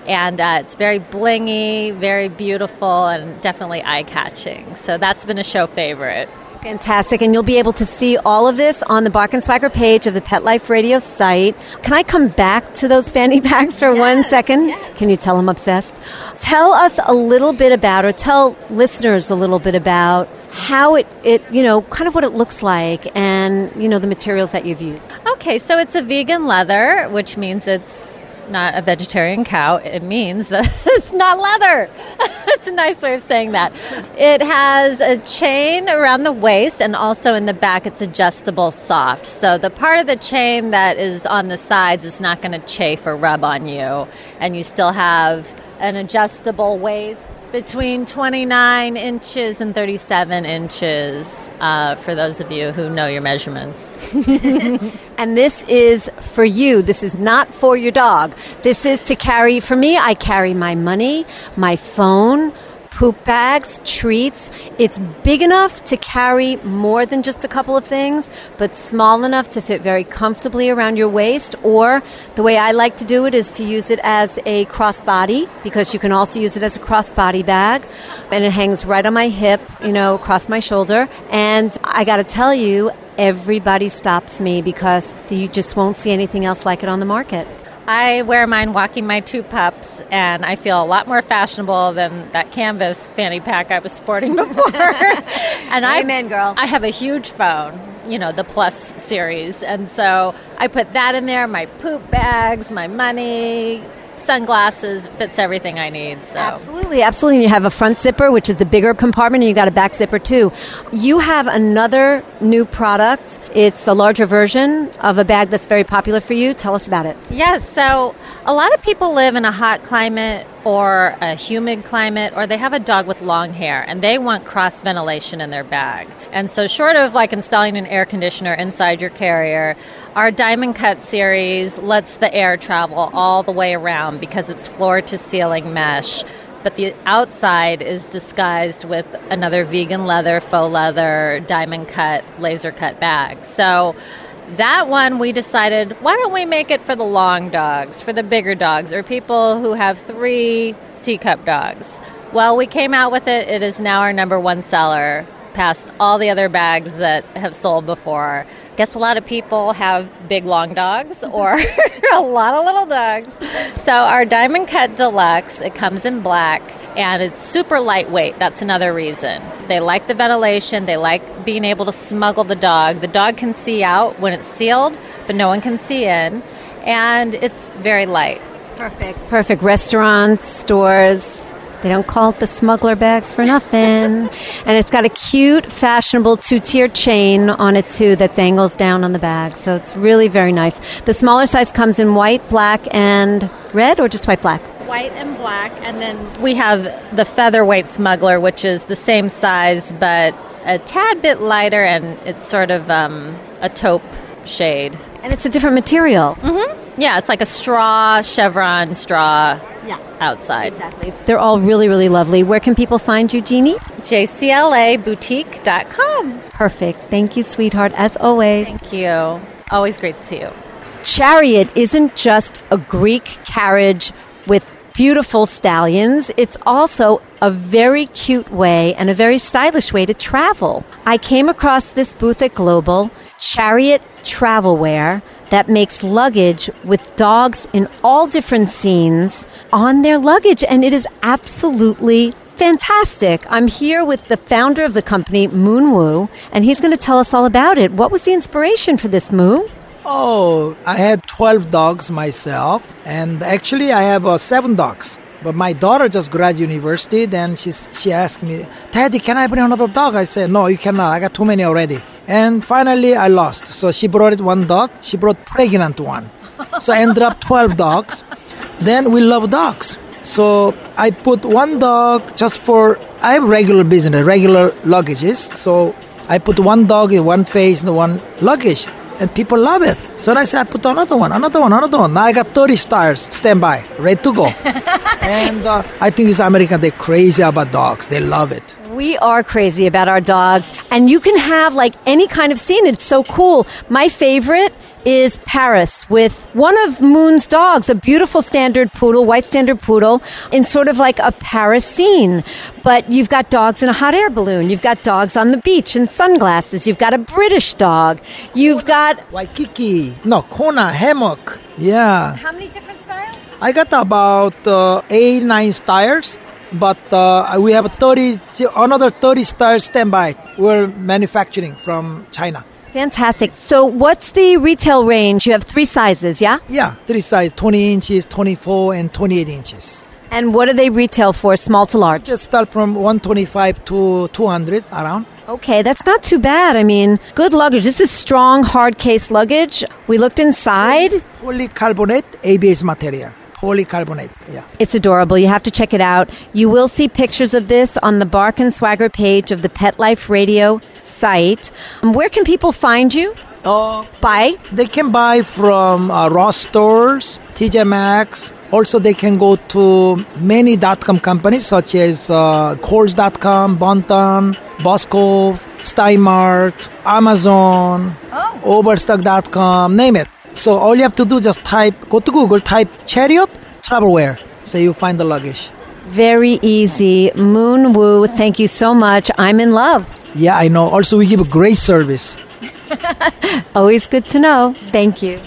and uh, it's very blingy, very beautiful, and definitely eye catching. So that's been a show favorite. Fantastic. And you'll be able to see all of this on the Bark and Swagger page of the Pet Life Radio site. Can I come back to those fanny packs for yes, one second? Yes. Can you tell I'm obsessed? Tell us a little bit about, or tell listeners a little bit about how it, it, you know, kind of what it looks like and, you know, the materials that you've used. Okay, so it's a vegan leather, which means it's not a vegetarian cow, it means that it's not leather. it's a nice way of saying that. It has a chain around the waist and also in the back it's adjustable soft. So the part of the chain that is on the sides is not going to chafe or rub on you. And you still have an adjustable waist between 29 inches and 37 inches uh, for those of you who know your measurements. and this is for you. This is not for your dog. This is to carry, for me, I carry my money, my phone, poop bags, treats. It's big enough to carry more than just a couple of things, but small enough to fit very comfortably around your waist. Or the way I like to do it is to use it as a crossbody because you can also use it as a crossbody bag. And it hangs right on my hip, you know, across my shoulder. And I got to tell you, everybody stops me because you just won't see anything else like it on the market. I wear mine walking my two pups, and I feel a lot more fashionable than that canvas fanny pack I was sporting before. and Amen, I, girl. I have a huge phone, you know, the Plus series, and so I put that in there. My poop bags, my money, sunglasses fits everything I need. So absolutely, absolutely. You have a front zipper, which is the bigger compartment, and you got a back zipper too. You have another new product. It's a larger version of a bag that's very popular for you. Tell us about it. Yes. So a lot of people live in a hot climate or a humid climate, or they have a dog with long hair and they want cross ventilation in their bag. And so, short of like installing an air conditioner inside your carrier, our Diamond Cut series lets the air travel all the way around because it's floor to ceiling mesh. But the outside is disguised with another vegan leather, faux leather, diamond cut, laser cut bag. So, that one we decided why don't we make it for the long dogs, for the bigger dogs, or people who have three teacup dogs. Well, we came out with it. It is now our number one seller, past all the other bags that have sold before. Guess a lot of people have big long dogs or a lot of little dogs. So our Diamond Cut Deluxe, it comes in black and it's super lightweight. That's another reason. They like the ventilation, they like being able to smuggle the dog. The dog can see out when it's sealed, but no one can see in, and it's very light. Perfect. Perfect. Restaurants, stores, they don't call it the smuggler bags for nothing. and it's got a cute, fashionable two tier chain on it too that dangles down on the bag. So it's really very nice. The smaller size comes in white, black, and red, or just white, black? White and black. And then we have the featherweight smuggler, which is the same size but a tad bit lighter and it's sort of um, a taupe shade. And it's a different material. Mm-hmm. Yeah, it's like a straw, chevron straw yeah. outside. Exactly. They're all really, really lovely. Where can people find you, Jeannie? JCLAboutique.com. Perfect. Thank you, sweetheart, as always. Thank you. Always great to see you. Chariot isn't just a Greek carriage with beautiful stallions. It's also a very cute way and a very stylish way to travel. I came across this booth at Global, Chariot Travelwear, that makes luggage with dogs in all different scenes on their luggage, and it is absolutely fantastic. I'm here with the founder of the company, Moon Woo, and he's going to tell us all about it. What was the inspiration for this, Moon? Oh, I had 12 dogs myself, and actually, I have uh, seven dogs. But my daughter just graduated university. Then she's, she asked me, Daddy, can I bring another dog? I said, No, you cannot. I got too many already. And finally, I lost. So she brought one dog. She brought pregnant one. So I ended up 12 dogs. Then we love dogs. So I put one dog just for I have regular business, regular luggages. So I put one dog in one face and one luggage, and people love it. So I said I put another one, another one, another one. Now I got 30 stars standby, ready to go. and uh, I think these Americans they're crazy about dogs. They love it. We are crazy about our dogs, and you can have like any kind of scene. It's so cool. My favorite is Paris with one of Moon's dogs, a beautiful standard poodle, white standard poodle, in sort of like a Paris scene. But you've got dogs in a hot air balloon. You've got dogs on the beach in sunglasses. You've got a British dog. You've got Waikiki. No, Kona, hammock. Yeah. How many different styles? I got about uh, eight, nine styles. But uh, we have 30, another 30 styles standby. We're manufacturing from China. Fantastic. So, what's the retail range? You have three sizes, yeah? Yeah, three sizes 20 inches, 24, and 28 inches. And what do they retail for, small to large? Just start from 125 to 200 around. Okay, that's not too bad. I mean, good luggage. This is strong, hard case luggage. We looked inside. Polycarbonate ABS material. Polycarbonate, yeah. It's adorable. You have to check it out. You will see pictures of this on the Bark and Swagger page of the Pet Life Radio site. Um, where can people find you? Uh, buy? They can buy from uh, Ross stores, TJ Maxx. Also, they can go to many dot-com companies such as uh, Kohls.com, Bonton, Bosco, Steinmart, Amazon, oh. Overstock.com, name it. So all you have to do just type, go to Google, type Chariot Travelwear, so you find the luggage. Very easy. Moon Woo, thank you so much. I'm in love. Yeah, I know. Also, we give a great service. Always good to know. Thank you.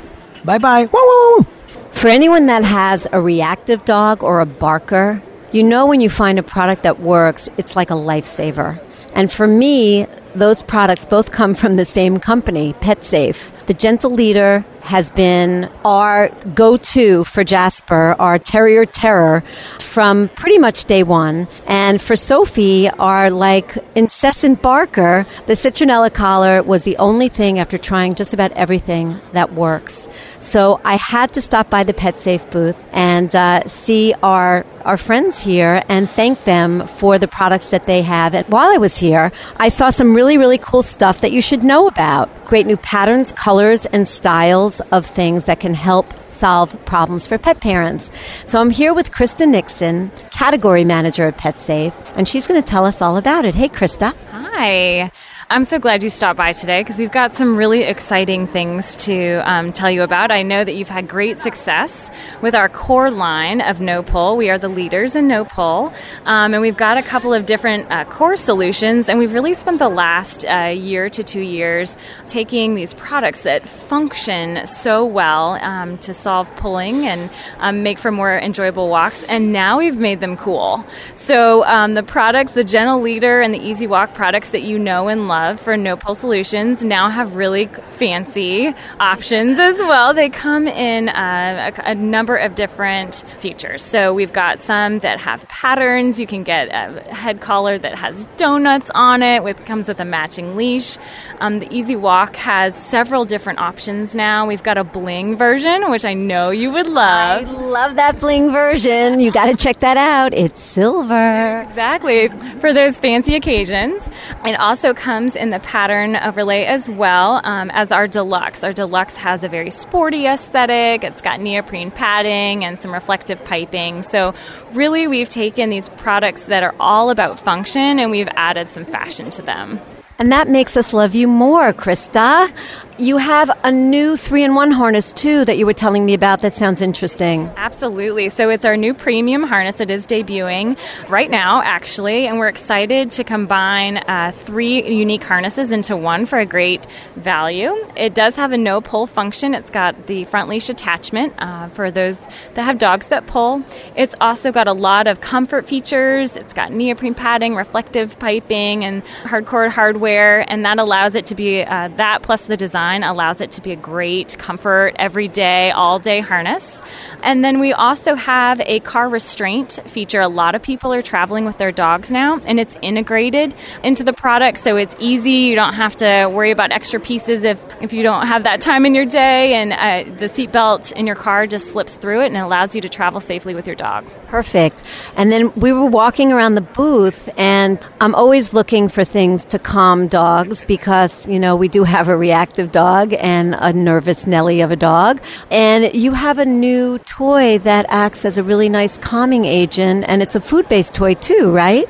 Bye bye. Woo For anyone that has a reactive dog or a barker, you know when you find a product that works, it's like a lifesaver. And for me, those products both come from the same company, PetSafe. The Gentle Leader has been our go to for Jasper, our Terrier Terror, from pretty much day one. And for Sophie, our like incessant barker, the Citronella collar was the only thing after trying just about everything that works. So I had to stop by the PetSafe booth and uh, see our our friends here and thank them for the products that they have. And while I was here, I saw some really, really really cool stuff that you should know about. Great new patterns, colors, and styles of things that can help solve problems for pet parents. So I'm here with Krista Nixon, category manager at PetSafe, and she's going to tell us all about it. Hey, Krista. Hi. I'm so glad you stopped by today because we've got some really exciting things to um, tell you about. I know that you've had great success with our core line of no pull. We are the leaders in no pull, um, and we've got a couple of different uh, core solutions. And we've really spent the last uh, year to two years taking these products that function so well um, to solve pulling and um, make for more enjoyable walks. And now we've made them cool. So um, the products, the Gentle Leader and the Easy Walk products that you know and love for No Pull Solutions now have really fancy options as well. They come in uh, a, a, number of different features. So we've got some that have patterns. You can get a head collar that has donuts on it. With comes with a matching leash. Um, the Easy Walk has several different options now. We've got a bling version, which I know you would love. I love that bling version. You got to check that out. It's silver. Exactly for those fancy occasions. It also comes in the pattern overlay as well um, as our deluxe. Our deluxe has a very sporty aesthetic. It's got neoprene padding and some reflective piping. So, really, we've taken these products that are all about function and we've added some fashion to them. And that makes us love you more, Krista. You have a new three in one harness too that you were telling me about that sounds interesting. Absolutely. So it's our new premium harness. It is debuting right now, actually, and we're excited to combine uh, three unique harnesses into one for a great value. It does have a no pull function. It's got the front leash attachment uh, for those that have dogs that pull. It's also got a lot of comfort features. It's got neoprene padding, reflective piping, and hardcore hardware, and that allows it to be uh, that plus the design design allows it to be a great comfort, everyday, all day harness. And then we also have a car restraint feature. A lot of people are traveling with their dogs now, and it's integrated into the product, so it's easy. You don't have to worry about extra pieces if, if you don't have that time in your day, and uh, the seatbelt in your car just slips through it and allows you to travel safely with your dog. Perfect. And then we were walking around the booth, and I'm always looking for things to calm dogs because, you know, we do have a reactive dog and a nervous Nelly of a dog. And you have a new toy that acts as a really nice calming agent, and it's a food based toy too, right?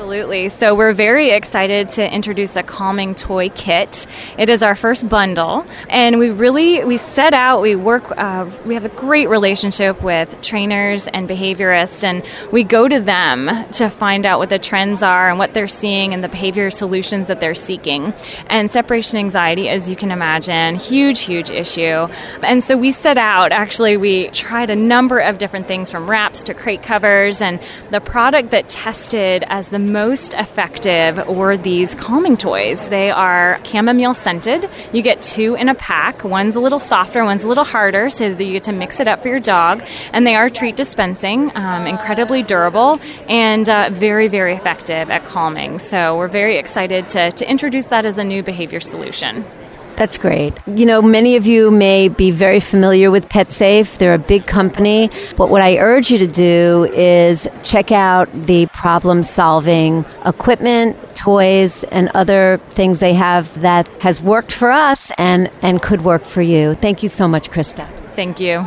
Absolutely. So we're very excited to introduce a calming toy kit. It is our first bundle, and we really we set out. We work. Uh, we have a great relationship with trainers and behaviorists, and we go to them to find out what the trends are and what they're seeing and the behavior solutions that they're seeking. And separation anxiety, as you can imagine, huge, huge issue. And so we set out. Actually, we tried a number of different things from wraps to crate covers, and the product that tested as the most effective were these calming toys. They are chamomile scented. You get two in a pack. One's a little softer, one's a little harder, so that you get to mix it up for your dog. And they are treat dispensing, um, incredibly durable, and uh, very, very effective at calming. So we're very excited to, to introduce that as a new behavior solution. That's great. You know, many of you may be very familiar with PetSafe. They're a big company. But what I urge you to do is check out the problem solving equipment, toys, and other things they have that has worked for us and, and could work for you. Thank you so much, Krista. Thank you.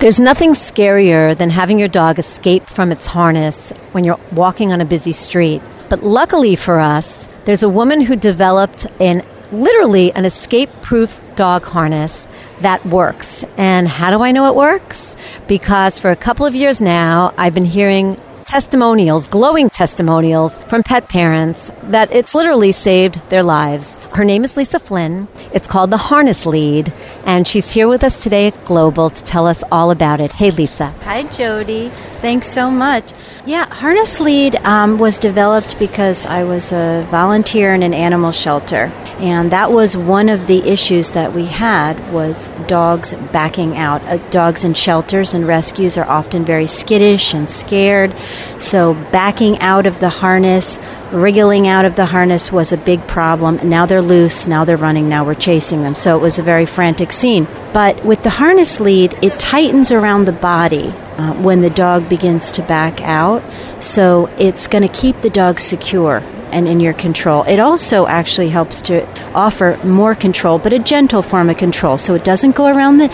There's nothing scarier than having your dog escape from its harness when you're walking on a busy street. But luckily for us, there's a woman who developed an literally an escape proof dog harness that works. And how do I know it works? Because for a couple of years now, I've been hearing testimonials, glowing testimonials from pet parents that it's literally saved their lives. Her name is Lisa Flynn. It's called the Harness Lead, and she's here with us today at Global to tell us all about it. Hey, Lisa. Hi, Jody. Thanks so much. Yeah, Harness Lead um, was developed because I was a volunteer in an animal shelter, and that was one of the issues that we had was dogs backing out. Uh, dogs in shelters and rescues are often very skittish and scared, so backing out of the harness, wriggling out of the harness was a big problem. Now they're loose, now they're running, now we're chasing them. So it was a very frantic scene. But with the harness lead, it tightens around the body uh, when the dog begins to back out. So it's going to keep the dog secure and in your control. It also actually helps to offer more control, but a gentle form of control. So it doesn't go around the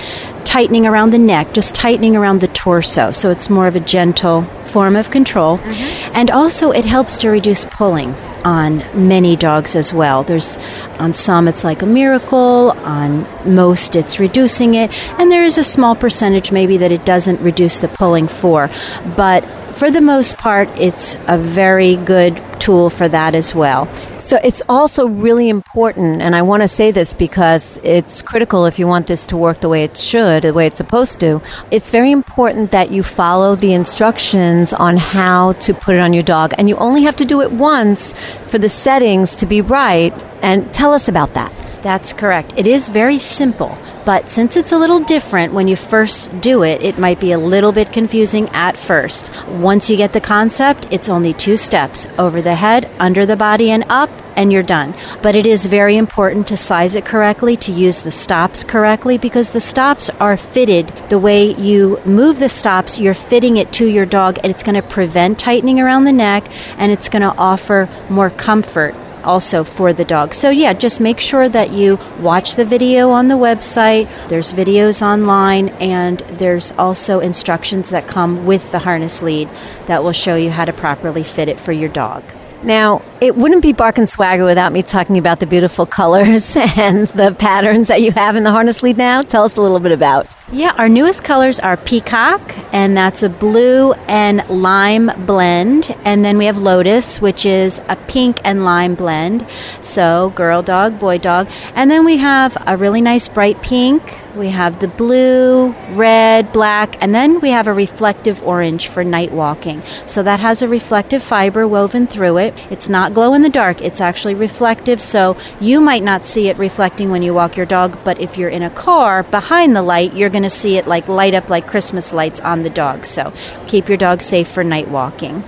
tightening around the neck, just tightening around the torso. So it's more of a gentle form of control. Mm-hmm. And also it helps to reduce pulling on many dogs as well. There's on some it's like a miracle, on most it's reducing it, and there is a small percentage maybe that it doesn't reduce the pulling for. But for the most part, it's a very good tool for that as well. So it's also really important, and I want to say this because it's critical if you want this to work the way it should, the way it's supposed to. It's very important that you follow the instructions on how to put it on your dog, and you only have to do it once for the settings to be right. And tell us about that. That's correct. It is very simple, but since it's a little different when you first do it, it might be a little bit confusing at first. Once you get the concept, it's only two steps over the head, under the body, and up, and you're done. But it is very important to size it correctly, to use the stops correctly, because the stops are fitted the way you move the stops, you're fitting it to your dog, and it's going to prevent tightening around the neck and it's going to offer more comfort also for the dog. So, yeah, just make sure that you watch the video on the website. There's videos online, and there's also instructions that come with the harness lead that will show you how to properly fit it for your dog. Now, it wouldn't be Bark and Swagger without me talking about the beautiful colors and the patterns that you have in the harness lead now. Tell us a little bit about. Yeah, our newest colors are peacock, and that's a blue and lime blend. And then we have lotus, which is a pink and lime blend. So, girl dog, boy dog. And then we have a really nice bright pink. We have the blue, red, black, and then we have a reflective orange for night walking. So, that has a reflective fiber woven through it. It's not glow in the dark, it's actually reflective. So, you might not see it reflecting when you walk your dog, but if you're in a car behind the light, you're going to see it like light up like Christmas lights on the dog. So keep your dog safe for night walking.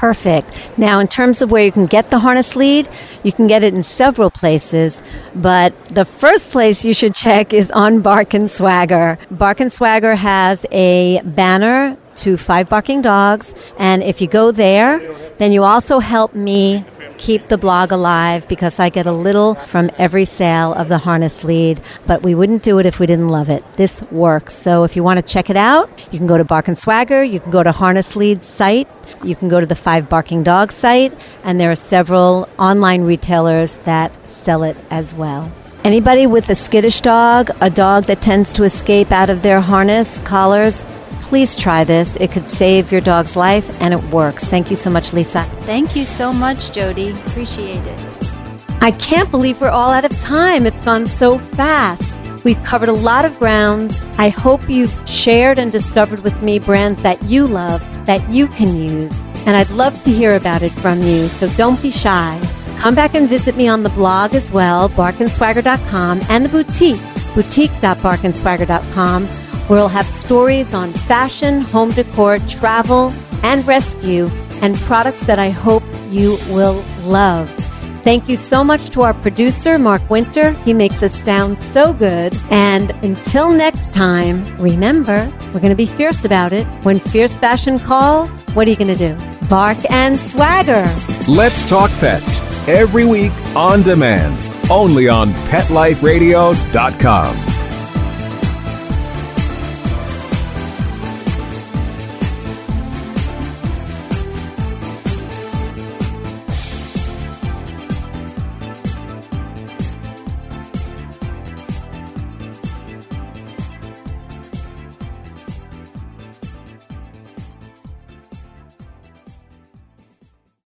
Perfect. Now, in terms of where you can get the harness lead, you can get it in several places, but the first place you should check is on Bark and Swagger. Bark and Swagger has a banner to five barking dogs, and if you go there, then you also help me keep the blog alive because I get a little from every sale of the harness lead, but we wouldn't do it if we didn't love it. This works. So if you want to check it out, you can go to Bark and Swagger, you can go to Harness Lead's site, you can go to the Five Barking Dog site, and there are several online retailers that sell it as well. Anybody with a skittish dog, a dog that tends to escape out of their harness, collars, please try this. It could save your dog's life, and it works. Thank you so much, Lisa. Thank you so much, Jody. Appreciate it. I can't believe we're all out of time. It's gone so fast. We've covered a lot of grounds. I hope you've shared and discovered with me brands that you love, that you can use. And I'd love to hear about it from you, so don't be shy. Come back and visit me on the blog as well, barkandswagger.com, and the boutique, boutique.barkandswagger.com we'll have stories on fashion, home decor, travel, and rescue, and products that I hope you will love. Thank you so much to our producer, Mark Winter. He makes us sound so good. And until next time, remember, we're going to be fierce about it. When fierce fashion calls, what are you going to do? Bark and swagger. Let's talk pets every week on demand, only on PetLifeRadio.com.